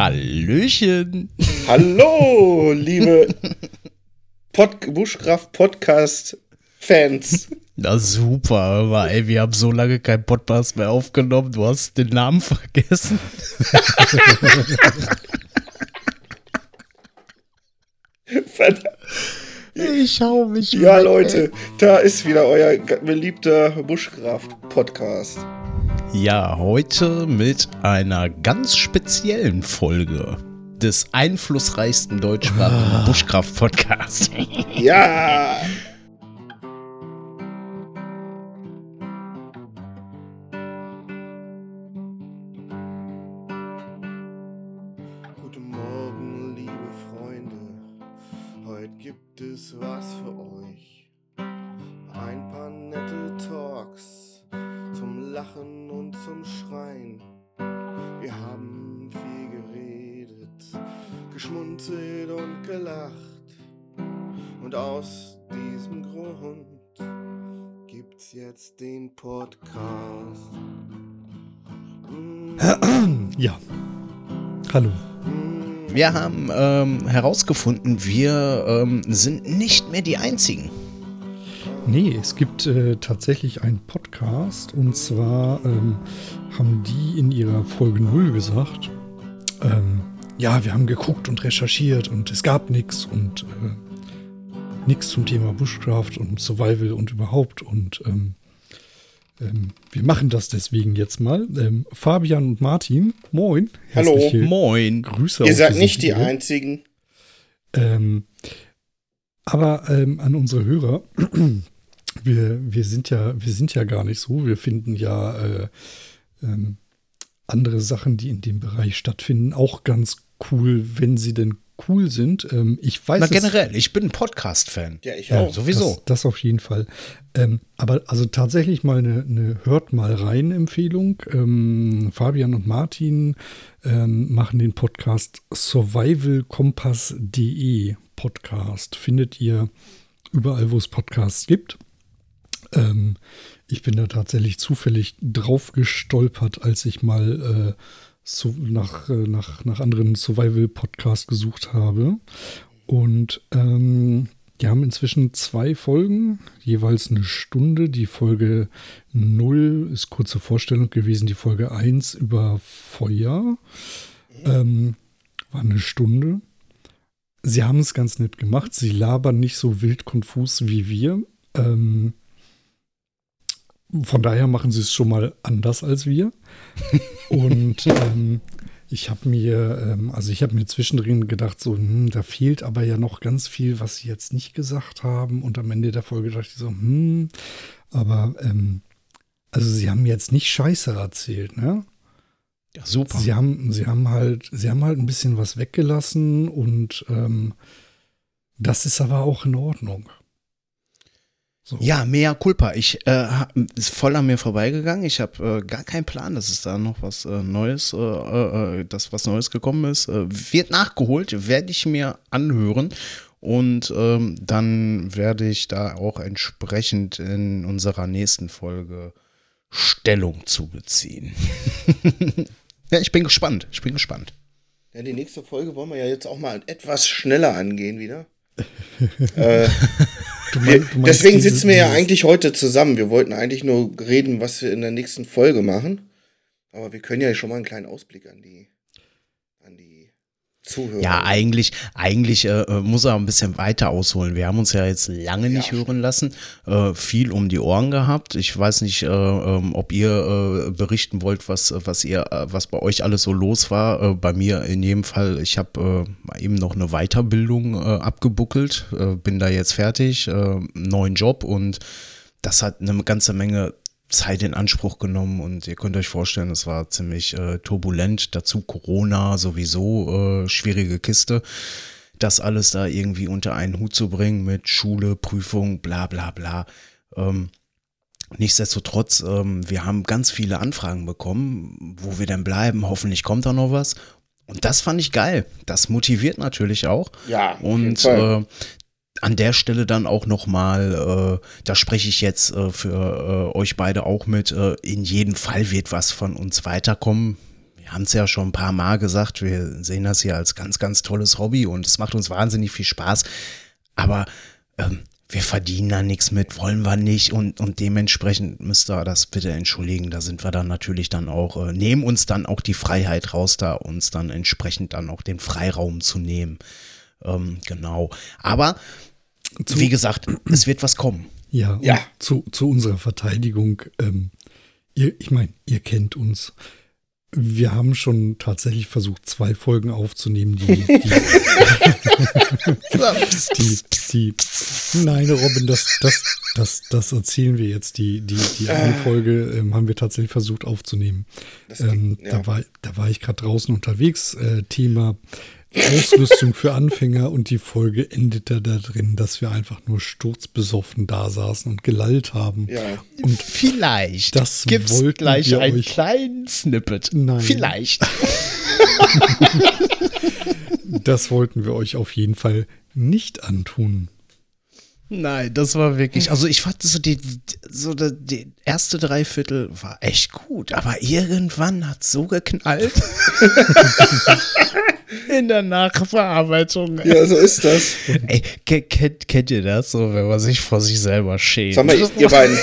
Hallöchen. Hallo, liebe Pod Buschkraft Podcast Fans. Na super, aber ey, wir haben so lange keinen Podcast mehr aufgenommen. Du hast den Namen vergessen. Verdammt. Ich hau mich Ja, weg, Leute, da ist wieder euer beliebter Buschkraft Podcast. Ja, heute mit einer ganz speziellen Folge des einflussreichsten deutschsprachigen Buschkraft-Podcasts. Ja. Und aus diesem Grund gibt's jetzt den Podcast. Ja. Hallo. Wir haben ähm, herausgefunden, wir ähm, sind nicht mehr die Einzigen. Nee, es gibt äh, tatsächlich einen Podcast und zwar ähm, haben die in ihrer Folge 0 gesagt, ähm, ja, wir haben geguckt und recherchiert und es gab nichts und äh, nichts zum Thema Bushcraft und Survival und überhaupt und ähm, ähm, wir machen das deswegen jetzt mal. Ähm, Fabian und Martin, moin. Hallo. Moin. Grüße Ihr seid nicht die Video. Einzigen. Ähm, aber ähm, an unsere Hörer, wir, wir, sind ja, wir sind ja gar nicht so. Wir finden ja äh, ähm, andere Sachen, die in dem Bereich stattfinden, auch ganz cool, wenn sie denn cool sind. Ähm, ich weiß Na generell, ich bin ein Podcast-Fan. Ja, ich ja, auch. sowieso. Das, das auf jeden Fall. Ähm, aber also tatsächlich mal eine, eine Hört mal rein Empfehlung. Ähm, Fabian und Martin ähm, machen den Podcast survivalkompass.de Podcast. Findet ihr überall, wo es Podcasts gibt. Ähm, ich bin da tatsächlich zufällig drauf gestolpert, als ich mal äh, so nach, äh, nach, nach anderen Survival-Podcasts gesucht habe. Und ähm, die haben inzwischen zwei Folgen, jeweils eine Stunde. Die Folge 0 ist kurze Vorstellung gewesen. Die Folge 1 über Feuer ähm, war eine Stunde. Sie haben es ganz nett gemacht. Sie labern nicht so wild konfus wie wir. Ähm, von daher machen sie es schon mal anders als wir. Und ähm, ich habe mir, ähm, also ich habe mir zwischendrin gedacht, so, hm, da fehlt aber ja noch ganz viel, was sie jetzt nicht gesagt haben. Und am Ende der Folge dachte ich so, hm, aber ähm, also sie haben jetzt nicht Scheiße erzählt, ne? Ja, super. Sie haben, sie haben halt, sie haben halt ein bisschen was weggelassen und ähm, das ist aber auch in Ordnung. So. Ja, mea culpa. Ich äh, ist voll an mir vorbeigegangen. Ich habe äh, gar keinen Plan, dass es da noch was äh, Neues, äh, äh, dass was Neues gekommen ist. Äh, wird nachgeholt, werde ich mir anhören und ähm, dann werde ich da auch entsprechend in unserer nächsten Folge Stellung zu beziehen. ja, ich bin gespannt. Ich bin gespannt. Ja, die nächste Folge wollen wir ja jetzt auch mal etwas schneller angehen wieder. äh, Du mein- du deswegen sitzen wir ja eigentlich heute zusammen. Wir wollten eigentlich nur reden, was wir in der nächsten Folge machen. Aber wir können ja schon mal einen kleinen Ausblick an die Zuhörer. Ja, eigentlich, eigentlich äh, äh, muss er ein bisschen weiter ausholen. Wir haben uns ja jetzt lange nicht Ja. hören lassen, äh, viel um die Ohren gehabt. Ich weiß nicht, äh, ähm, ob ihr äh, berichten wollt, was, was ihr, äh, was bei euch alles so los war. Bei mir in jedem Fall, ich habe eben noch eine Weiterbildung abgebuckelt, bin da jetzt fertig, neuen Job und das hat eine ganze Menge Zeit in Anspruch genommen und ihr könnt euch vorstellen, es war ziemlich äh, turbulent. Dazu Corona sowieso äh, schwierige Kiste. Das alles da irgendwie unter einen Hut zu bringen mit Schule, Prüfung, bla bla bla. Ähm, nichtsdestotrotz, ähm, wir haben ganz viele Anfragen bekommen, wo wir denn bleiben. Hoffentlich kommt da noch was. Und das fand ich geil. Das motiviert natürlich auch. Ja, Und äh, an der Stelle dann auch nochmal, äh, da spreche ich jetzt äh, für äh, euch beide auch mit, äh, in jedem Fall wird was von uns weiterkommen. wir haben es ja schon ein paar Mal gesagt, wir sehen das hier als ganz, ganz tolles Hobby und es macht uns wahnsinnig viel Spaß. Aber ähm, wir verdienen da nichts mit, wollen wir nicht und, und dementsprechend müsst ihr das bitte entschuldigen. Da sind wir dann natürlich dann auch, äh, nehmen uns dann auch die Freiheit raus, da uns dann entsprechend dann auch den Freiraum zu nehmen. Ähm, genau. Aber zu, wie gesagt, es wird was kommen. Ja, ja. Zu, zu unserer Verteidigung. Ähm, ihr, ich meine, ihr kennt uns. Wir haben schon tatsächlich versucht, zwei Folgen aufzunehmen, die. die, die, die nein, Robin, das, das, das, das erzählen wir jetzt. Die, die, die eine Folge ähm, haben wir tatsächlich versucht aufzunehmen. Ähm, ja. da, war, da war ich gerade draußen unterwegs. Äh, Thema Ausrüstung für Anfänger und die Folge endete da drin, dass wir einfach nur sturzbesoffen da saßen und gelallt haben. Ja. Und vielleicht das gibt's gleich einen kleinen Snippet. Nein. Vielleicht. das wollten wir euch auf jeden Fall nicht antun. Nein, das war wirklich, also ich fand so die, so die, die erste Dreiviertel war echt gut, aber irgendwann hat so geknallt. In der Nachverarbeitung. Ja, so ist das. Ey, kennt, kennt ihr das so, wenn man sich vor sich selber schämt? Sag mal, ihr beiden,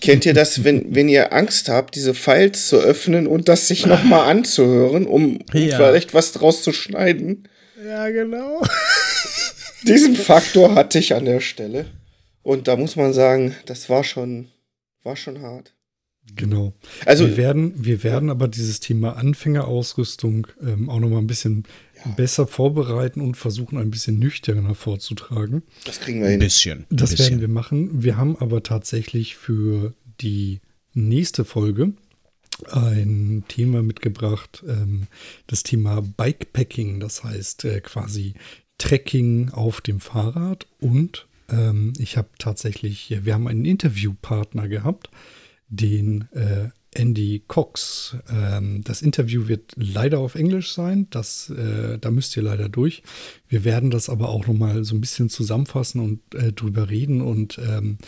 kennt ihr das, wenn, wenn ihr Angst habt, diese Files zu öffnen und das sich nochmal anzuhören, um, um ja. vielleicht was draus zu schneiden? Ja, genau. Diesen Faktor hatte ich an der Stelle. Und da muss man sagen, das war schon, war schon hart. Genau. Also wir werden, wir werden aber dieses Thema Anfängerausrüstung ähm, auch noch mal ein bisschen ja. besser vorbereiten und versuchen ein bisschen nüchterner vorzutragen. Das kriegen wir hin. Ein bisschen. Das ein bisschen. werden wir machen. Wir haben aber tatsächlich für die nächste Folge ein Thema mitgebracht, ähm, das Thema Bikepacking, das heißt äh, quasi Trekking auf dem Fahrrad und ähm, ich habe tatsächlich, wir haben einen Interviewpartner gehabt, den äh, Andy Cox. Ähm, das Interview wird leider auf Englisch sein. Das, äh, da müsst ihr leider durch. Wir werden das aber auch noch mal so ein bisschen zusammenfassen und äh, drüber reden. Und ähm,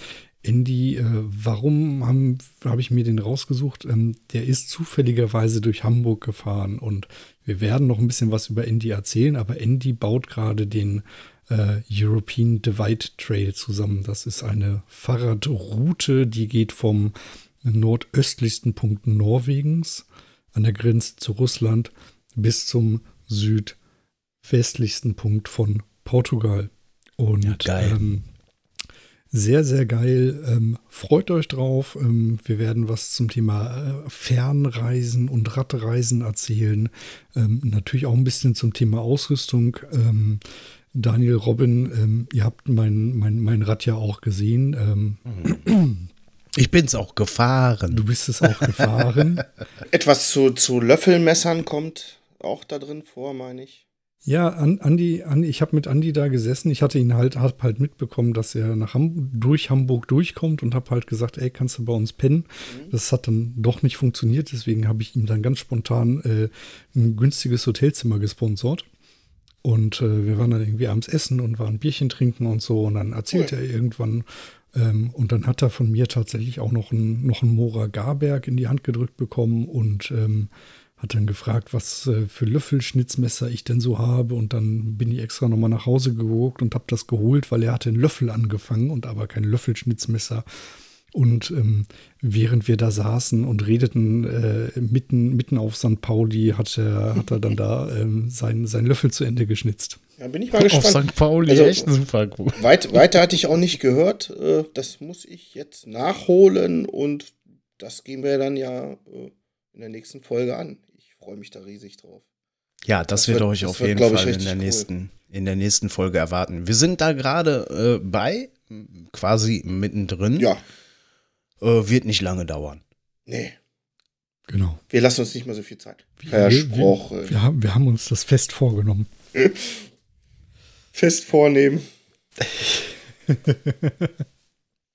Andy, äh, warum habe hab ich mir den rausgesucht? Ähm, der ist zufälligerweise durch Hamburg gefahren und wir werden noch ein bisschen was über Andy erzählen. Aber Andy baut gerade den äh, European Divide Trail zusammen. Das ist eine Fahrradroute, die geht vom nordöstlichsten Punkt Norwegens an der Grenze zu Russland bis zum südwestlichsten Punkt von Portugal. Und ja. Ähm, sehr, sehr geil. Ähm, freut euch drauf. Ähm, wir werden was zum Thema äh, Fernreisen und Radreisen erzählen. Ähm, natürlich auch ein bisschen zum Thema Ausrüstung. Ähm, Daniel Robin, ähm, ihr habt mein, mein, mein Rad ja auch gesehen. Mhm. Ich bin es auch gefahren. Du bist es auch gefahren. Etwas zu, zu Löffelmessern kommt auch da drin vor, meine ich. Ja, Andi, Andi ich habe mit Andi da gesessen. Ich hatte ihn halt, hab halt mitbekommen, dass er nach Ham durch Hamburg durchkommt und habe halt gesagt, ey, kannst du bei uns pennen? Mhm. Das hat dann doch nicht funktioniert. Deswegen habe ich ihm dann ganz spontan äh, ein günstiges Hotelzimmer gesponsert. Und äh, wir waren dann irgendwie abends essen und waren Bierchen trinken und so. Und dann erzählt cool. er irgendwann, ähm, und dann hat er von mir tatsächlich auch noch ein, noch ein Mora Garberg in die Hand gedrückt bekommen und ähm, hat dann gefragt, was äh, für Löffelschnitzmesser ich denn so habe. Und dann bin ich extra nochmal nach Hause geguckt und habe das geholt, weil er hatte einen Löffel angefangen und aber kein Löffelschnitzmesser. Und ähm, während wir da saßen und redeten, äh, mitten, mitten auf St. Pauli, hat er, hat er dann da ähm, seinen, seinen Löffel zu Ende geschnitzt. Ja, bin ich mal gespannt. Auf St. Pauli, also, echt super gut. Weit, weiter hatte ich auch nicht gehört. Äh, das muss ich jetzt nachholen und das gehen wir dann ja äh, in der nächsten Folge an. Ich freue mich da riesig drauf. Ja, das, das wird, euch auf wird, jeden Fall in der, nächsten, cool. in der nächsten Folge erwarten. Wir sind da gerade äh, bei, quasi mittendrin. Ja. Äh, wird nicht lange dauern. Nee. Genau. Wir lassen uns nicht mehr so viel Zeit. Versprochen. Wir, wir, wir, haben, wir haben uns das fest vorgenommen. fest vornehmen.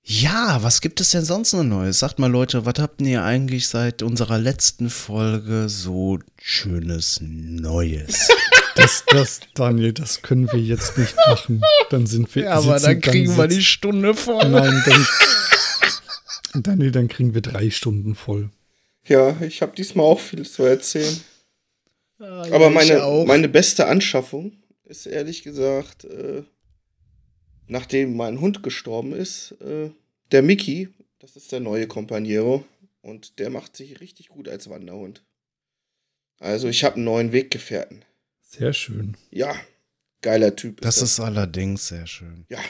ja, was gibt es denn sonst noch Neues? Sagt mal, Leute, was habt ihr eigentlich seit unserer letzten Folge so Schönes Neues? Das, das, Daniel, das können wir jetzt nicht machen. Dann sind wir. Ja, aber dann kriegen dann wir die Stunde voll. Nein, dann, Daniel, dann kriegen wir drei Stunden voll. Ja, ich habe diesmal auch viel zu erzählen. Ah, Aber meine, meine beste Anschaffung ist ehrlich gesagt, äh, nachdem mein Hund gestorben ist, äh, der Mickey, das ist der neue Companiero und der macht sich richtig gut als Wanderhund. Also ich habe einen neuen Weggefährten. Sehr schön. Ja, geiler Typ. Das ist, das. ist allerdings sehr schön. Ja,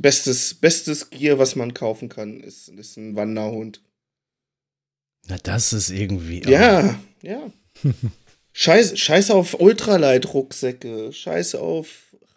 bestes, bestes Gear, was man kaufen kann, ist, ist ein Wanderhund. Na, das ist irgendwie. Ja, ja. scheiß, scheiß auf Ultralight-Rucksäcke, scheiß auf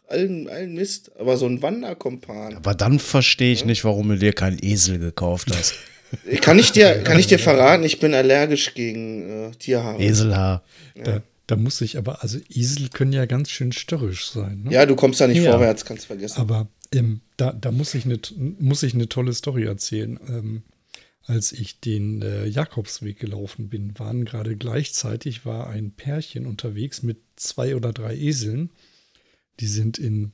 allen, allen Mist, aber so ein Wanderkompan. Aber dann verstehe ich ja? nicht, warum du dir keinen Esel gekauft hast. Kann ich dir, kann ich dir verraten, ich bin allergisch gegen äh, Tierhaare. Eselhaar. Ja. Da, da, muss ich aber, also Esel können ja ganz schön störrisch sein. Ne? Ja, du kommst da nicht ja. vorwärts, kannst vergessen. Aber ähm, da, da muss, ich eine, muss ich eine tolle Story erzählen. Ähm, als ich den äh, Jakobsweg gelaufen bin, waren gerade gleichzeitig war ein Pärchen unterwegs mit zwei oder drei Eseln. Die sind in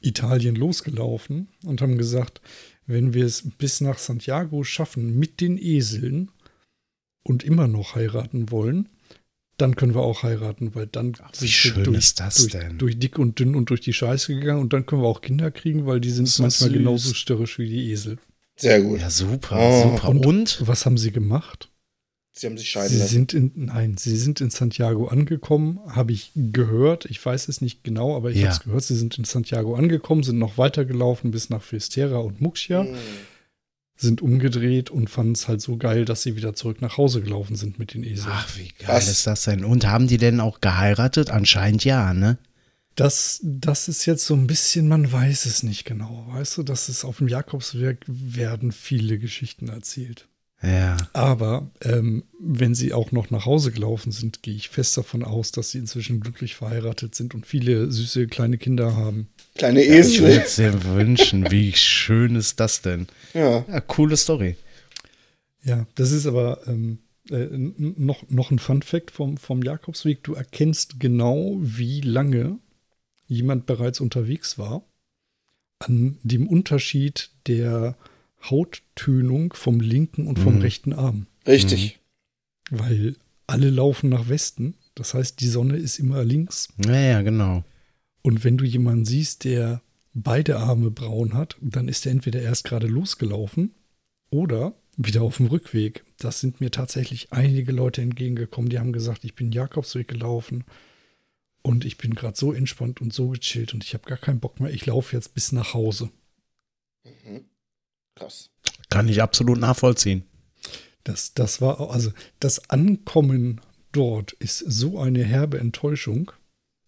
Italien losgelaufen und haben gesagt, wenn wir es bis nach Santiago schaffen mit den Eseln und immer noch heiraten wollen, dann können wir auch heiraten, weil dann Ach, wie schön durch, ist das durch, denn? durch dick und dünn und durch die Scheiße gegangen und dann können wir auch Kinder kriegen, weil die sind manchmal süß. genauso störrisch wie die Esel. Sehr gut. Ja, super, oh. super. Und, und, was haben sie gemacht? Sie haben sich scheiden sie lassen. Sind in, nein, sie sind in Santiago angekommen, habe ich gehört. Ich weiß es nicht genau, aber ich ja. habe es gehört. Sie sind in Santiago angekommen, sind noch weitergelaufen bis nach Fistera und Muxia, mm. Sind umgedreht und fanden es halt so geil, dass sie wieder zurück nach Hause gelaufen sind mit den Eseln. Ach, wie geil Was? ist das denn? Und haben die denn auch geheiratet? Anscheinend ja, ne? Das, das ist jetzt so ein bisschen, man weiß es nicht genau. Weißt du, dass es auf dem Jakobswerk werden viele Geschichten erzählt. Ja. Aber ähm, wenn sie auch noch nach Hause gelaufen sind, gehe ich fest davon aus, dass sie inzwischen glücklich verheiratet sind und viele süße kleine Kinder haben. Kleine Esel. ich würde es dir wünschen. Wie schön ist das denn? Ja. ja coole Story. Ja, das ist aber ähm, äh, noch, noch ein Fun-Fact vom, vom Jakobsweg. Du erkennst genau, wie lange jemand bereits unterwegs war, an dem Unterschied der Hauttönung vom linken und vom mhm. rechten Arm. Richtig. Mhm. Weil alle laufen nach Westen. Das heißt, die Sonne ist immer links. Ja, ja, genau. Und wenn du jemanden siehst, der beide Arme braun hat, dann ist er entweder erst gerade losgelaufen oder wieder auf dem Rückweg. Das sind mir tatsächlich einige Leute entgegengekommen, die haben gesagt, ich bin Jakobsweg gelaufen und ich bin gerade so entspannt und so gechillt und ich habe gar keinen Bock mehr. Ich laufe jetzt bis nach Hause. Mhm. Krass. Kann ich absolut nachvollziehen. Das, das war, also das Ankommen dort ist so eine herbe Enttäuschung.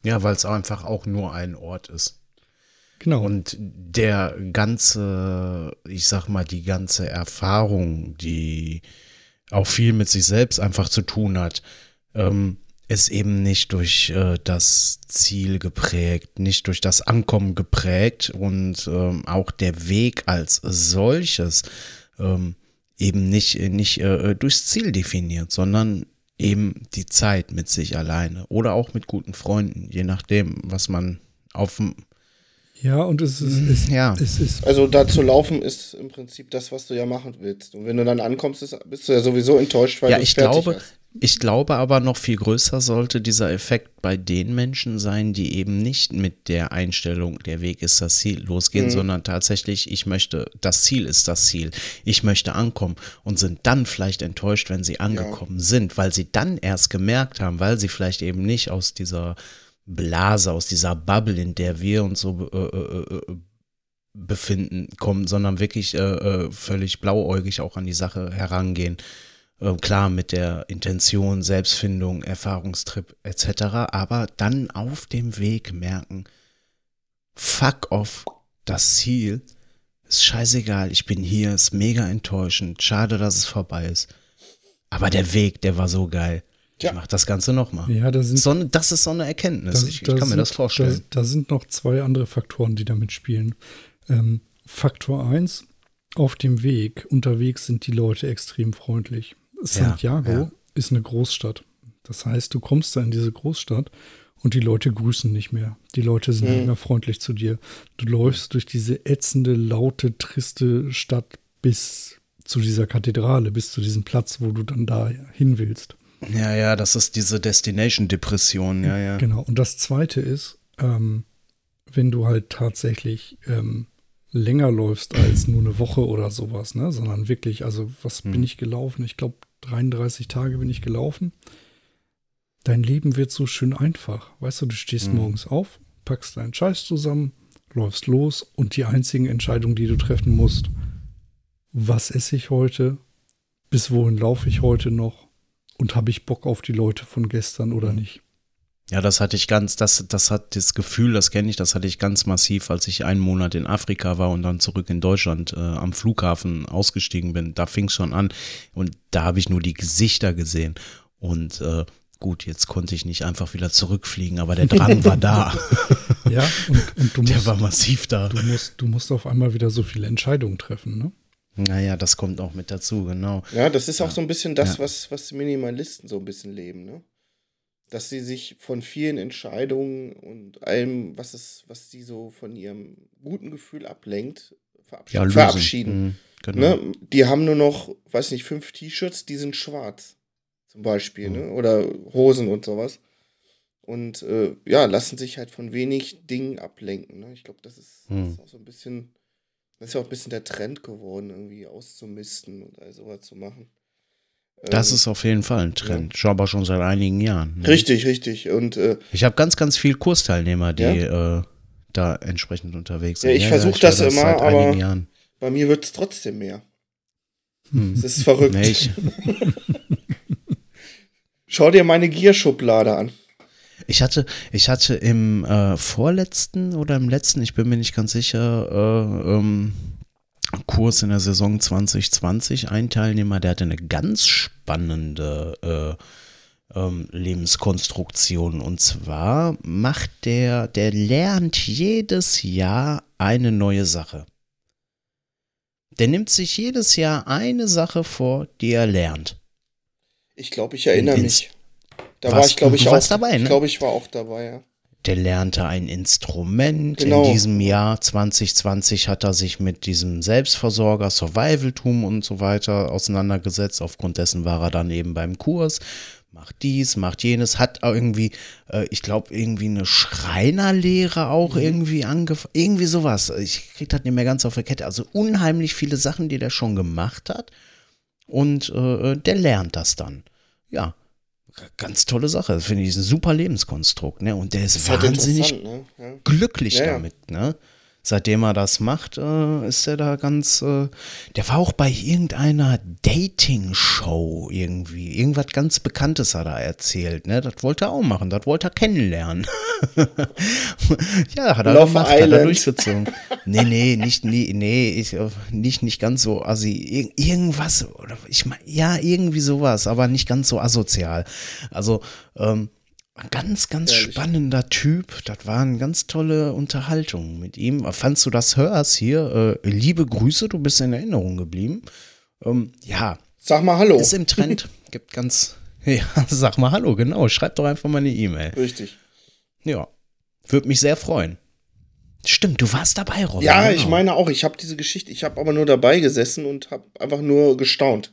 Ja, weil es einfach auch nur ein Ort ist. Genau. Und der ganze, ich sag mal, die ganze Erfahrung, die auch viel mit sich selbst einfach zu tun hat, ähm, ist eben nicht durch äh, das Ziel geprägt, nicht durch das Ankommen geprägt und ähm, auch der Weg als solches ähm, eben nicht, nicht äh, durchs Ziel definiert, sondern eben die Zeit mit sich alleine oder auch mit guten Freunden, je nachdem, was man auf dem ja, und es ist, es, ja. es ist. Also da zu laufen ist im Prinzip das, was du ja machen willst. Und wenn du dann ankommst, bist du ja sowieso enttäuscht, weil ja, du ich glaube, hast. Ich glaube aber noch viel größer sollte dieser Effekt bei den Menschen sein, die eben nicht mit der Einstellung, der Weg ist das Ziel, losgehen, mhm. sondern tatsächlich, ich möchte, das Ziel ist das Ziel, ich möchte ankommen und sind dann vielleicht enttäuscht, wenn sie angekommen ja. sind, weil sie dann erst gemerkt haben, weil sie vielleicht eben nicht aus dieser Blase, aus dieser Bubble, in der wir uns so äh, äh, äh befinden, kommen, sondern wirklich äh, äh, völlig blauäugig auch an die Sache herangehen klar mit der Intention, Selbstfindung, Erfahrungstrip etc., aber dann auf dem Weg merken, fuck off, das Ziel ist scheißegal, ich bin hier, ist mega enttäuschend, schade, dass es vorbei ist. Aber der Weg, der war so geil. Ich ja. mach das Ganze nochmal. Ja, da sind, so, das ist so eine Erkenntnis. Da, ich, ich kann sind, mir das vorstellen. Da, da, sind noch zwei andere Faktoren, die damit spielen. Ähm, Faktor 1, auf dem Weg, unterwegs sind die Leute extrem freundlich. Santiago ja, ja. ist eine Großstadt. Das heißt, du kommst da in diese Großstadt und die Leute grüßen nicht mehr. Die Leute sind mhm. nicht mehr freundlich zu dir. Du läufst durch diese ätzende, laute, triste Stadt bis zu dieser Kathedrale, bis zu diesem Platz, wo du dann da hin willst. Ja, ja, das ist diese Destination-Depression, ja, ja. Genau. Und das zweite ist, ähm, wenn du halt tatsächlich ähm, länger läufst als nur eine Woche oder sowas, ne? Sondern wirklich, also was hm. bin ich gelaufen? Ich glaube, 33 Tage bin ich gelaufen. Dein Leben wird so schön einfach. Weißt du, du stehst hm. morgens auf, packst deinen Scheiß zusammen, läufst los und die einzigen Entscheidungen, die du treffen musst, was esse ich heute, bis wohin laufe ich heute noch und habe ich Bock auf die Leute von gestern oder nicht. Ja, das hatte ich ganz, das, das hat das Gefühl, das kenne ich, das hatte ich ganz massiv, als ich einen Monat in Afrika war und dann zurück in Deutschland äh, am Flughafen ausgestiegen bin. Da fing es schon an und da habe ich nur die Gesichter gesehen. Und äh, gut, jetzt konnte ich nicht einfach wieder zurückfliegen, aber der Drang war da. ja, und, und du musst, der war massiv da. Du musst, du musst auf einmal wieder so viele Entscheidungen treffen, ne? Naja, das kommt auch mit dazu, genau. Ja, das ist auch ja. so ein bisschen das, ja. was, was Minimalisten so ein bisschen leben, ne? Dass sie sich von vielen Entscheidungen und allem, was es, was sie so von ihrem guten Gefühl ablenkt, verabschieden. Ja, verabschieden. Mhm, genau. ne? Die haben nur noch, weiß nicht, fünf T-Shirts, die sind schwarz. Zum Beispiel, mhm. ne? Oder Hosen und sowas. Und äh, ja, lassen sich halt von wenig Dingen ablenken. Ne? Ich glaube, das, ist, das ist mhm. auch so ein bisschen das ist ja auch ein bisschen der Trend geworden, irgendwie auszumisten und all sowas zu machen. Das ähm, ist auf jeden Fall ein Trend, ja. aber schon seit einigen Jahren. Ne? Richtig, richtig. Und äh, ich habe ganz, ganz viele Kursteilnehmer, die ja? äh, da entsprechend unterwegs sind. Ja, ich ja, versuche das, das, immer, aber Jahren. bei mir wird es trotzdem mehr. Hm. Es ist verrückt. Nee, Schau dir meine Gierschublade an. Ich hatte, ich hatte im äh, vorletzten oder im letzten, ich bin mir nicht ganz sicher, äh, ähm, Kurs in der Saison 2020 ein Teilnehmer, der hatte eine ganz spannende äh, ähm, Lebenskonstruktion. Und zwar macht der, der lernt jedes Jahr eine neue Sache. Der nimmt sich jedes Jahr eine Sache vor, die er lernt. Ich glaube, ich erinnere in, mich. Da war ich, glaube ich, auch dabei. Ne? Ich glaube, ich war auch dabei, ja. Der lernte ein Instrument. Genau. In diesem Jahr 2020 hat er sich mit diesem Selbstversorger, Survivaltum und so weiter auseinandergesetzt. Aufgrund dessen war er dann eben beim Kurs. Macht dies, macht jenes, hat irgendwie, äh, ich glaube, irgendwie eine Schreinerlehre auch mhm. irgendwie angefangen. Irgendwie sowas. Ich krieg das nicht mehr ganz auf der Kette. Also unheimlich viele Sachen, die der schon gemacht hat. Und äh, der lernt das dann. Ja, ganz tolle Sache. Das finde ich ein super Lebenskonstrukt. Ne? Und der ist, ist halt wahnsinnig halt ne? ja. glücklich ja, damit. Ne? Seitdem er das macht, äh, ist er da ganz. Äh, der war auch bei irgendeiner Dating-Show irgendwie. Irgendwas ganz Bekanntes hat er erzählt. Ne? Das wollte er auch machen. Das wollte er kennenlernen. ja, hat er Love gemacht, Island. hat er durchgezogen. nee, nee, nicht, nee, nee, ich, äh, nicht, nicht ganz so assi. Ir irgendwas, oder ich meine, ja, irgendwie sowas, aber nicht ganz so asozial. Also, ähm, ein ganz, ganz Ehrlich. spannender Typ. Das war eine ganz tolle Unterhaltung mit ihm. Fandst du das hörst hier? Äh, liebe Grüße, du bist in Erinnerung geblieben. Ähm, ja. Sag mal Hallo. Ist im Trend. Gibt ganz. Ja, sag mal Hallo, genau. Schreib doch einfach mal eine E-Mail. Richtig. Ja. Würde mich sehr freuen. Stimmt, du warst dabei, Robin. Ja, genau. ich meine auch. Ich habe diese Geschichte, ich habe aber nur dabei gesessen und habe einfach nur gestaunt.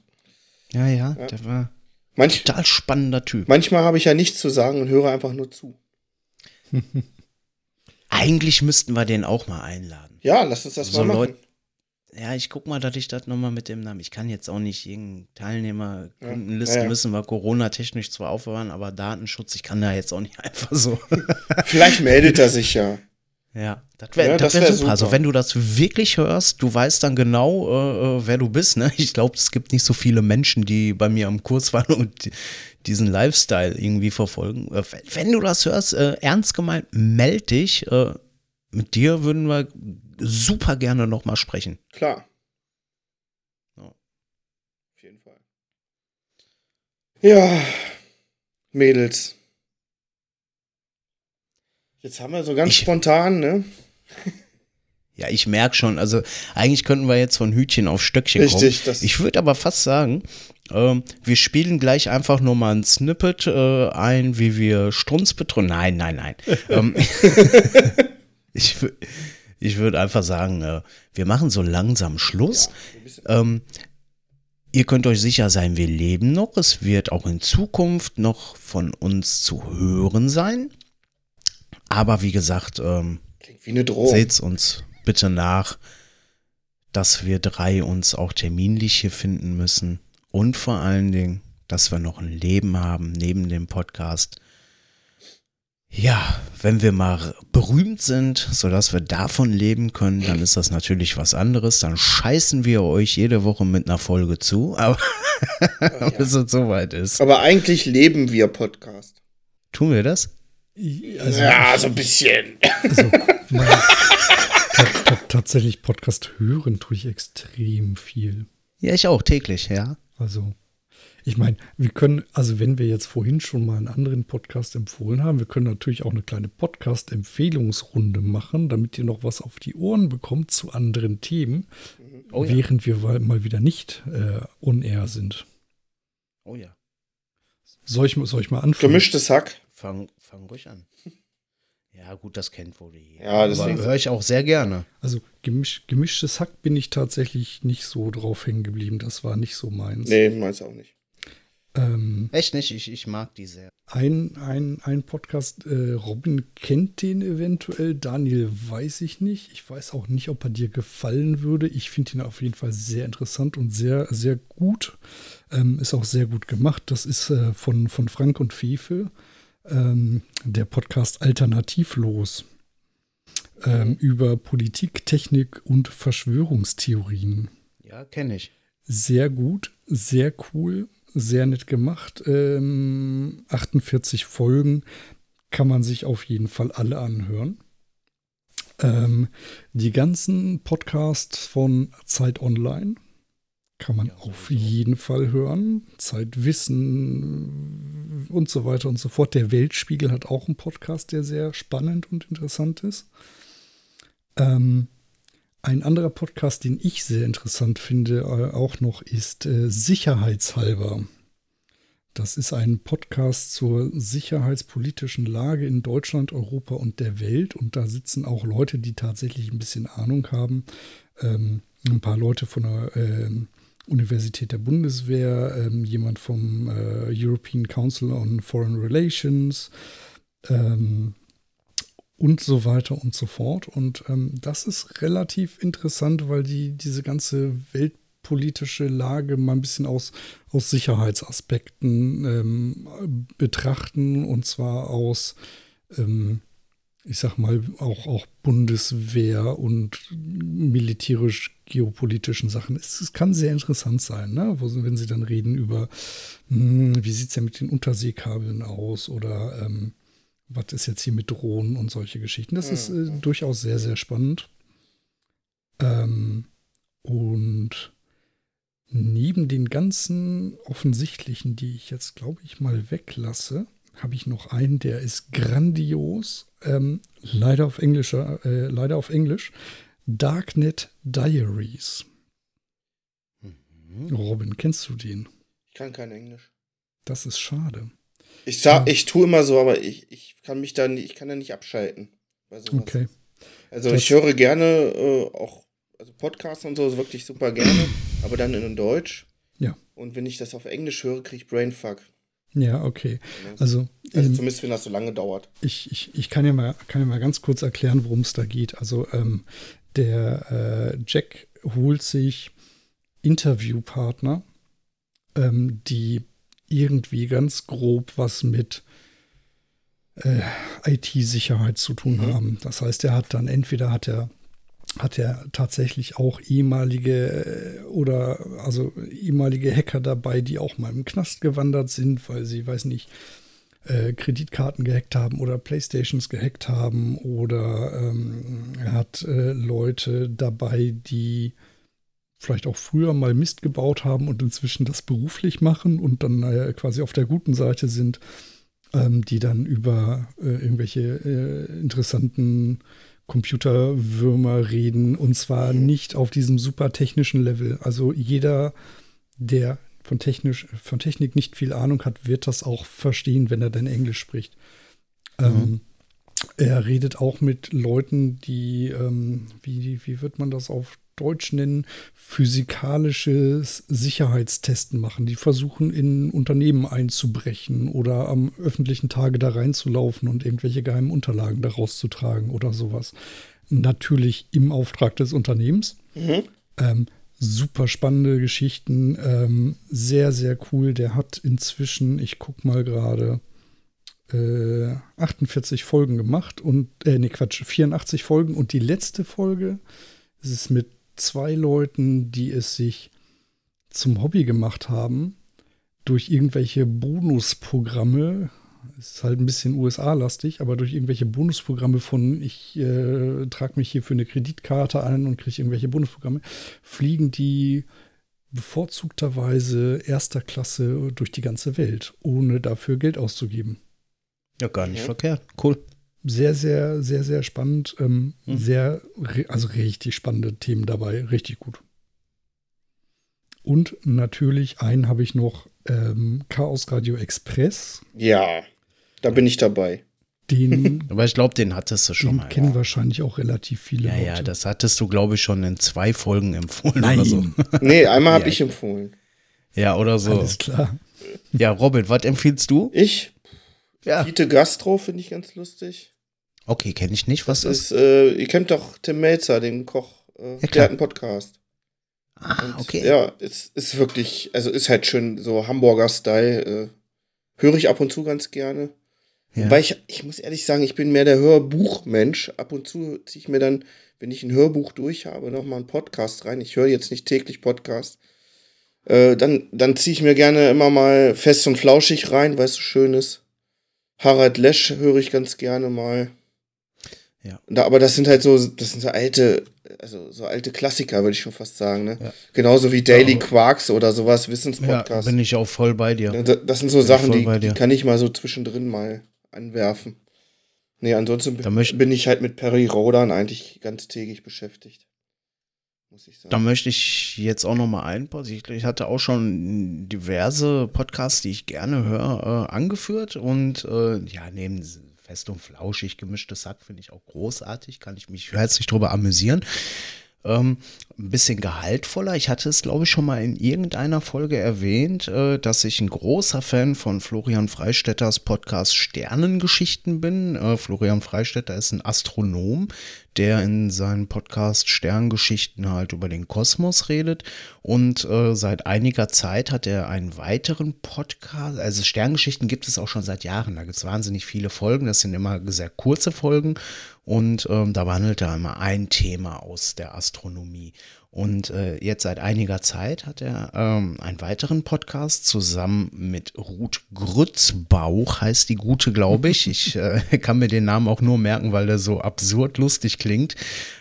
Ja, ja, ja, der war Manch, Total spannender Typ. Manchmal habe ich ja nichts zu sagen und höre einfach nur zu. Eigentlich müssten wir den auch mal einladen. Ja, lass uns das so mal machen. Leut ja, ich guck mal, dass ich das nochmal mit dem Namen. Ich kann jetzt auch nicht irgendeinen Teilnehmer, Kundenlisten ja, ja. müssen wir Corona-technisch zwar aufhören, aber Datenschutz, ich kann da jetzt auch nicht einfach so. Vielleicht meldet er sich ja. Ja, das wäre ja, wär super. super. Also wenn du das wirklich hörst, du weißt dann genau, äh, äh wer du bist. Ne? Ich glaube, es gibt nicht so viele Menschen, die bei mir am Kurs waren und diesen Lifestyle irgendwie verfolgen. Äh, wenn du das hörst, äh, ernst gemeint, meld dich. Äh, mit dir würden wir super gerne nochmal sprechen. Klar. Ja. Auf jeden Fall. Ja, Mädels. Jetzt haben wir so ganz ich, spontan, ne? Ja, ich merke schon, also eigentlich könnten wir jetzt von Hütchen auf Stöckchen Richtig, kommen. ich würde aber fast sagen, äh, wir spielen gleich einfach nur mal ein Snippet äh, ein, wie wir Strunz betreuen. Nein, nein, nein. ähm, ich ich würde einfach sagen, äh, wir machen so langsam Schluss. Ja, ähm, ihr könnt euch sicher sein, wir leben noch. Es wird auch in Zukunft noch von uns zu hören sein. Aber wie gesagt, ähm, wie eine Drohung. seht uns bitte nach, dass wir drei uns auch terminlich hier finden müssen. Und vor allen Dingen, dass wir noch ein Leben haben neben dem Podcast. Ja, wenn wir mal berühmt sind, sodass wir davon leben können, dann ist das natürlich was anderes. Dann scheißen wir euch jede Woche mit einer Folge zu, aber ja. bis es soweit ist. Aber eigentlich leben wir Podcast. Tun wir das? Also, ja, so ein bisschen. Also, mein, tatsächlich Podcast hören tue ich extrem viel. Ja, ich auch täglich, ja. Also ich meine, wir können, also wenn wir jetzt vorhin schon mal einen anderen Podcast empfohlen haben, wir können natürlich auch eine kleine Podcast-Empfehlungsrunde machen, damit ihr noch was auf die Ohren bekommt zu anderen Themen, oh, während ja. wir mal wieder nicht äh, on air sind. Oh ja. Soll ich, soll ich mal anfangen? Gemischtes Hack. Fang, fang ruhig an. Ja, gut, das kennt wohl hier. Ja, das höre ich auch sehr gerne. Also gemisch, gemischtes Hack bin ich tatsächlich nicht so drauf hängen geblieben. Das war nicht so meins. Nee, meins auch nicht. Ähm, Echt nicht, ich, ich mag die sehr. Ein, ein, ein Podcast, äh, Robin kennt den eventuell, Daniel weiß ich nicht. Ich weiß auch nicht, ob er dir gefallen würde. Ich finde ihn auf jeden Fall sehr interessant und sehr, sehr gut. Ähm, ist auch sehr gut gemacht. Das ist äh, von, von Frank und Fefe, ähm, der Podcast Alternativlos. Ähm, über Politik, Technik und Verschwörungstheorien. Ja, kenne ich. Sehr gut, sehr cool sehr nett gemacht. Ähm, 48 Folgen kann man sich auf jeden Fall alle anhören. Ähm, die ganzen Podcasts von Zeit Online kann man ja, auf jeden Fall hören. Zeitwissen und so weiter und so fort. Der Weltspiegel hat auch einen Podcast, der sehr spannend und interessant ist. Ähm, ein anderer Podcast, den ich sehr interessant finde, äh, auch noch ist äh, Sicherheitshalber. Das ist ein Podcast zur sicherheitspolitischen Lage in Deutschland, Europa und der Welt. Und da sitzen auch Leute, die tatsächlich ein bisschen Ahnung haben. Ähm, ein paar Leute von der äh, Universität der Bundeswehr, ähm, jemand vom äh, European Council on Foreign Relations, ähm, und so weiter und so fort. Und ähm, das ist relativ interessant, weil die diese ganze weltpolitische Lage mal ein bisschen aus, aus Sicherheitsaspekten ähm, betrachten und zwar aus, ähm, ich sag mal, auch, auch Bundeswehr und militärisch-geopolitischen Sachen. Es, es, kann sehr interessant sein, ne? Wo, wenn sie dann reden über, mh, hm, wie sieht es ja mit den Unterseekabeln aus oder ähm, was ist jetzt hier mit Drohnen und solche Geschichten. Das mhm. ist äh, durchaus sehr, sehr spannend. Ähm, und neben den ganzen offensichtlichen, die ich jetzt, glaube ich, mal weglasse, habe ich noch einen, der ist grandios. Ähm, leider auf Englischer, äh, leider auf Englisch. Darknet Diaries. Mhm. Robin, kennst du den? Ich kann kein Englisch. Das ist schade. Ich sag, ich tue immer so, aber ich, ich kann mich da nicht, ich kann da nicht abschalten. Okay. Also das ich höre gerne äh, auch also Podcasts und so, wirklich super gerne, aber dann in Deutsch. Ja. Und wenn ich das auf Englisch höre, kriege ich Brainfuck. Ja, okay. Also, also ähm, zumindest wenn das so lange dauert. Ich, ich, ich kann, ja mal, kann ja mal ganz kurz erklären, worum es da geht. Also ähm, der äh, Jack holt sich Interviewpartner, ähm, die irgendwie ganz grob was mit äh, IT-Sicherheit zu tun mhm. haben. Das heißt, er hat dann entweder hat er hat er tatsächlich auch ehemalige äh, oder also ehemalige Hacker dabei, die auch mal im Knast gewandert sind, weil sie, weiß nicht, äh, Kreditkarten gehackt haben oder Playstations gehackt haben oder ähm, er hat äh, Leute dabei, die vielleicht auch früher mal Mist gebaut haben und inzwischen das beruflich machen und dann äh, quasi auf der guten Seite sind, ähm, die dann über äh, irgendwelche interessanten Computerwürmer reden und zwar mhm. nicht auf diesem super technischen Level. Also jeder, der von, technisch, von Technik nicht viel Ahnung hat, wird das auch verstehen, wenn er denn Englisch spricht. Mhm. Ähm, er redet auch mit Leuten, die, ähm, wie, wie wird man das auf Deutsch nennen, physikalisches Sicherheitstesten machen. Die versuchen in Unternehmen einzubrechen oder am öffentlichen Tage da reinzulaufen und irgendwelche geheimen Unterlagen daraus zu tragen oder sowas. Natürlich im Auftrag des Unternehmens. Mhm. Ähm, super spannende Geschichten, ähm, sehr, sehr cool. Der hat inzwischen, ich guck mal gerade, äh, 48 Folgen gemacht und, äh, nee, Quatsch, 84 Folgen und die letzte Folge ist es mit zwei Leuten, die es sich zum Hobby gemacht haben, durch irgendwelche Bonusprogramme, ist halt ein bisschen USA-lastig, aber durch irgendwelche Bonusprogramme von, ich äh, trage mich hier für eine Kreditkarte ein und kriege irgendwelche Bonusprogramme, fliegen die bevorzugterweise erster Klasse durch die ganze Welt, ohne dafür Geld auszugeben. Ja, gar nicht ja. verkehrt. Cool. Sehr, sehr, sehr, sehr spannend. Ähm, mhm. Sehr, also richtig spannende Themen dabei. Richtig gut. Und natürlich einen habe ich noch ähm, Chaos Radio Express. Ja, da bin ich dabei. Den, Aber ich glaube, den hattest du schon den mal. kennen ja. wahrscheinlich auch relativ viele. Ja, Leute. ja, das hattest du, glaube ich, schon in zwei Folgen empfohlen Nein. oder so. Nee, einmal habe ich empfohlen. Ja, oder so. Alles klar. Ja, Robin, was empfiehlst du? Ich? Ja. Fiete Gastro finde ich ganz lustig. Okay, kenne ich nicht. Was das ist? ist äh, ihr kennt doch Tim Melzer, den Koch. Äh, ja, der hat einen Podcast. Ah, Und, okay. Ja, es ist wirklich, also ist halt schön so Hamburger-Style. Äh, höre ich ab und zu ganz gerne. Ja. Weil ich, ich muss ehrlich sagen, ich bin mehr der Hörbuchmensch. Ab und zu ziehe ich mir dann, wenn ich ein Hörbuch durch habe, nochmal einen Podcast rein. Ich höre jetzt nicht täglich Podcast. Äh, dann dann ziehe ich mir gerne immer mal fest und flauschig rein, weil es so schön ist. Harald Lesch höre ich ganz gerne mal. Ja. Da, aber das sind halt so, das sind so alte, also so alte Klassiker, würde ich schon fast sagen. Ne? Ja. Genauso wie Daily ja, Quarks oder sowas, Wissenspodcast. Ja, bin ich auch voll bei dir. Das sind so bin Sachen, die, die kann ich mal so zwischendrin mal anwerfen. Nee, ansonsten bin ich halt mit Perry Rodan eigentlich ganz täglich beschäftigt. Muss ich sagen. Da möchte ich jetzt auch noch mal einpassen. Ich, ich hatte auch schon diverse Podcasts, die ich gerne höre, äh, angeführt. Und äh, ja, neben fest und flauschig gemischtes Sack finde ich auch großartig. Kann ich mich herzlich drüber amüsieren. Ähm, ein bisschen gehaltvoller. Ich hatte es, glaube ich, schon mal in irgendeiner Folge erwähnt, äh, dass ich ein großer Fan von Florian Freistetters Podcast Sternengeschichten bin. Äh, Florian Freistetter ist ein Astronom, der in seinem Podcast Sterngeschichten halt über den Kosmos redet. Und äh, seit einiger Zeit hat er einen weiteren Podcast. Also Sterngeschichten gibt es auch schon seit Jahren. Da gibt es wahnsinnig viele Folgen. Das sind immer sehr kurze Folgen. Und ähm, da behandelt er immer ein Thema aus der Astronomie. Und äh, jetzt seit einiger Zeit hat er ähm, einen weiteren Podcast zusammen mit Ruth Grützbauch, heißt die gute, glaube ich. Ich äh, kann mir den Namen auch nur merken, weil der so absurd lustig klingt.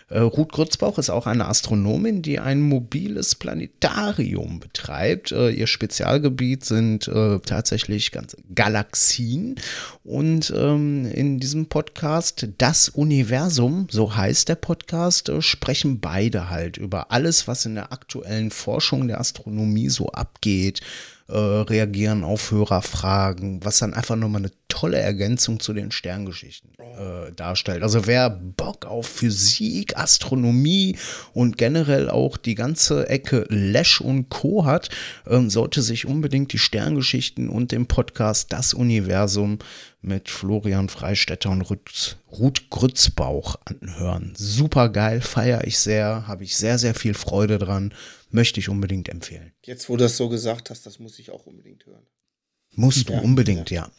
Äh, Ruth Grützbauch ist auch eine Astronomin, die ein mobiles Planetarium betreibt. Äh, ihr Spezialgebiet sind äh, tatsächlich ganze Galaxien. Und ähm, in diesem Podcast Das Universum, so heißt der Podcast, sprechen beide halt über alles, was in der aktuellen Forschung der Astronomie so abgeht äh, reagieren auf Hörerfragen, was dann einfach nochmal eine tolle Ergänzung zu den Sterngeschichten äh, darstellt. Also wer Bock auf Physik, Astronomie und generell auch die ganze Ecke Lesch und Co. hat, äh, sollte sich unbedingt die Sterngeschichten und den Podcast Das Universum mit Florian Freistetter und Ruth, Ruth Grützbauch anhören. Super geil, feiere ich sehr, habe ich sehr, sehr viel Freude dran möchte ich unbedingt empfehlen. Jetzt, wo du das so gesagt hast, das muss ich auch unbedingt hören. Musst du ja, unbedingt, ja. ja.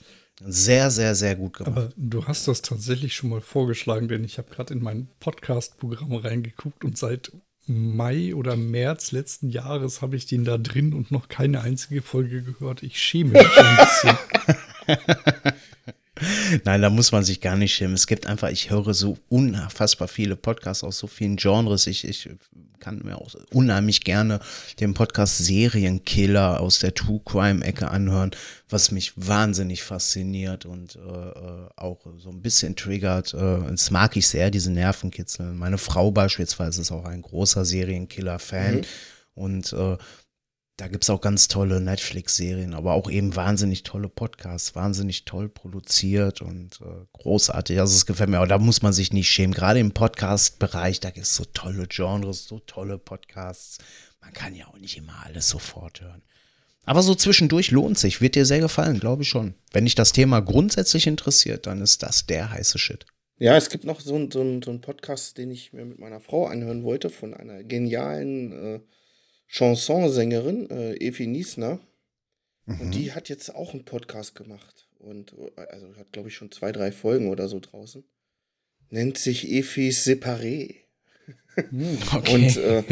Sehr, sehr, sehr gut gemacht. Aber du hast das tatsächlich schon mal vorgeschlagen, denn ich habe gerade in mein Podcast-Programm reingeguckt und seit Mai oder März letzten Jahres habe ich den da drin und noch keine einzige Folge gehört. Ich schäme mich schon ein bisschen. Nein, da muss man sich gar nicht schämen. Es gibt einfach, ich höre so unfassbar viele Podcasts aus so vielen Genres. Ich, ich kann mir auch unheimlich gerne den Podcast Serienkiller aus der True Crime Ecke anhören, was mich wahnsinnig fasziniert und äh, äh auch so ein bisschen triggert. Äh, das mag ich sehr, diese Nervenkitzel. Meine Frau beispielsweise ist auch ein großer Serienkiller-Fan. Mhm. Und äh, Da gibt es auch ganz tolle Netflix-Serien, aber auch eben wahnsinnig tolle Podcasts, wahnsinnig toll produziert und äh, großartig. Also es gefällt mir, aber da muss man sich nicht schämen. Gerade im Podcast-Bereich, da gibt es so tolle Genres, so tolle Podcasts. Man kann ja auch nicht immer alles sofort hören. Aber so zwischendurch lohnt sich, wird dir sehr gefallen, glaube ich schon. Wenn dich das Thema grundsätzlich interessiert, dann ist das der heiße Shit. Ja, es gibt noch so, ein, so, ein, so einen Podcast, den ich mir mit meiner Frau anhören wollte, von einer genialen äh, Chansonsängerin, äh, Evi Niesner. Mhm. Und die hat jetzt auch einen Podcast gemacht. Und also hat, glaube ich, schon zwei, drei Folgen oder so draußen. Nennt sich Efis Separé. Hm, okay. Und äh,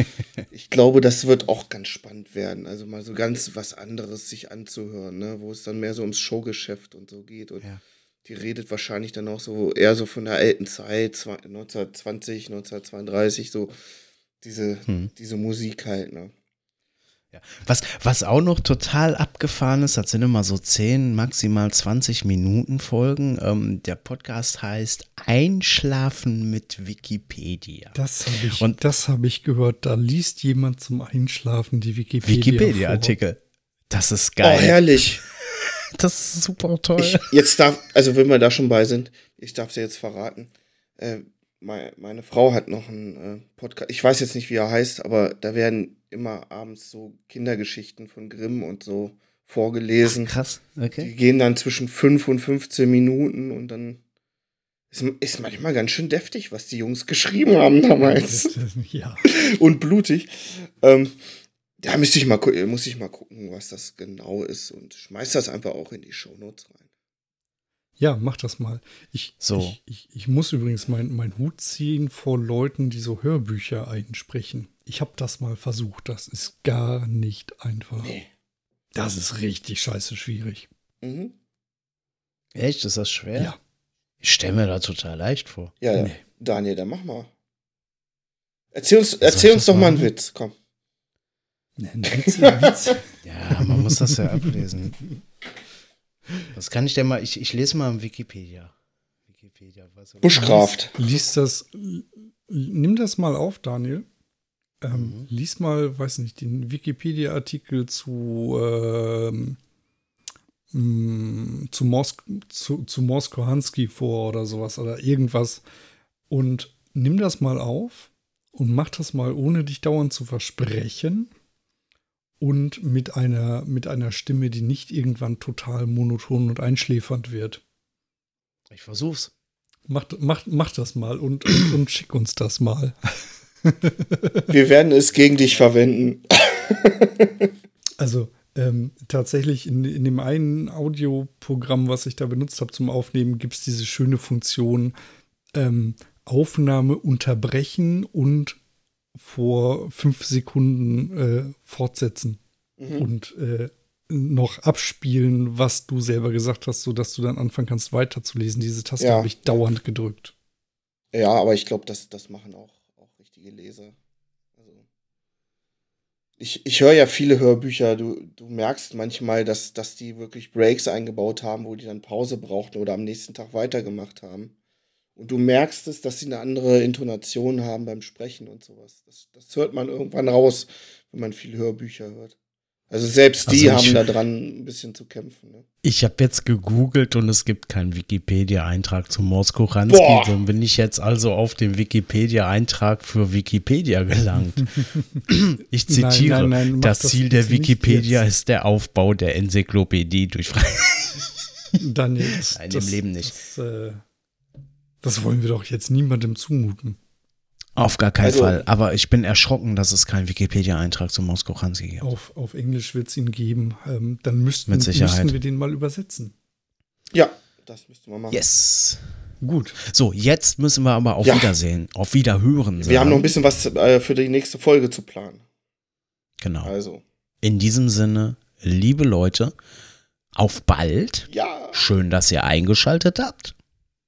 ich glaube, das wird auch ganz spannend werden. Also mal so ganz was anderes sich anzuhören, ne? wo es dann mehr so ums Showgeschäft und so geht. Und ja. die redet wahrscheinlich dann auch so eher so von der alten Zeit, 1920, 1932, so diese, hm. diese Musik halt. Ne? Ja. Was, was auch noch total abgefahren ist, das sind immer so 10, maximal 20 Minuten Folgen. Ähm, der Podcast heißt Einschlafen mit Wikipedia. Das habe ich, hab ich gehört. Da liest jemand zum Einschlafen die Wikipedia. Wikipedia-Artikel. Das ist geil. Oh, herrlich. Das ist super toll. Ich, jetzt darf, also wenn wir da schon bei sind, ich darf sie jetzt verraten. Äh, meine, Frau hat noch einen äh, Podcast, ich weiß jetzt nicht, wie er heißt, aber da werden immer abends so Kindergeschichten von Grimm und so vorgelesen. Ach, krass, okay. Die gehen dann zwischen 5 und 15 Minuten und dann ist, ist manchmal ganz schön deftig, was die Jungs geschrieben haben damals. ja. und blutig. Ähm, da müsste ich mal, muss ich mal gucken, was das genau ist und schmeiß das einfach auch in die Shownotes rein. Ja, mach das mal. Ich, so. ich, ich, ich muss übrigens meinen mein Hut ziehen vor Leuten, die so Hörbücher einsprechen. Ich habe das mal versucht. Das ist gar nicht einfach. Nee. Das ist richtig scheiße schwierig. Mhm. Echt? Ist das schwer? Ja. Ich stelle mir da total leicht vor. Ja, ja. Nee. Daniel, dann mach mal. Erzähl uns, erzähl uns doch mal einen Witz, komm. Ein Witz, Witz. ja, man muss das ja ablesen. Was kann ich denn mal? Ich, ich lese mal im Wikipedia. Wikipedia was, Bushcraft. Lies das. Nimm das mal auf, Daniel. Ähm, mhm. Lies mal, weiß nicht, den Wikipedia-Artikel zu, ähm, mm, zu, Mos zu, zu Mosko Hansky vor oder sowas oder irgendwas. Und nimm das mal auf und mach das mal, ohne dich dauernd zu versprechen und mit einer, mit einer Stimme, die nicht irgendwann total monoton und einschläfernd wird. Ich versuch's. Mach, mach, mach das mal und, und, und schick uns das mal. Wir werden es gegen dich verwenden. also ähm, tatsächlich in, in dem einen Audioprogramm, was ich da benutzt habe zum Aufnehmen, gibt es diese schöne Funktion ähm, Aufnahme unterbrechen und vor fünf Sekunden äh, fortsetzen mhm. und äh, noch abspielen, was du selber gesagt hast, sodass du dann anfangen kannst, weiterzulesen. Diese Taste ja. habe ich dauernd gedrückt. Ja, aber ich glaube, das, das machen auch, auch richtige Leser. Also ich, ich höre ja viele Hörbücher. Du, du merkst manchmal, dass, dass die wirklich Breaks eingebaut haben, wo die dann Pause brauchten oder am nächsten Tag weitergemacht haben. Und du merkst es, dass sie eine andere Intonation haben beim Sprechen und sowas. Das, das hört man irgendwann raus, wenn man viele Hörbücher hört. Also selbst die also haben da dran ein bisschen zu kämpfen. Ne? Ich habe jetzt gegoogelt und es gibt keinen Wikipedia-Eintrag zu Mosko Ransky. So bin ich jetzt also auf den Wikipedia-Eintrag für Wikipedia gelangt. ich zitiere, nein, nein, nein, das, das Ziel der Wikipedia ist der Aufbau der Enzyklopädie durch Daniel, das, Nein, im Leben nicht. Das, äh das wollen wir doch jetzt niemandem zumuten. Auf gar keinen also, Fall. Aber ich bin erschrocken, dass es keinen Wikipedia-Eintrag zu Moskau Kranski gibt. Auf, auf Englisch wird es ihn geben. Ähm, dann müssten, müssten wir den mal übersetzen. Ja, das müssten wir machen. Yes. Gut. So, jetzt müssen wir aber auf ja. Wiedersehen, auf Wiederhören sagen. Wir haben noch ein bisschen was äh, für die nächste Folge zu planen. Genau. Also. In diesem Sinne, liebe Leute, auf bald. Ja. Schön, dass ihr eingeschaltet habt.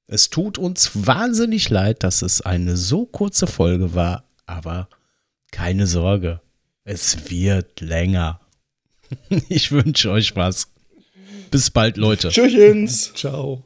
Es tut uns wahnsinnig leid, dass es eine so kurze Folge war, aber keine Sorge, es wird länger. Ich wünsche euch was. Bis bald, Leute. Tschüss. Ciao.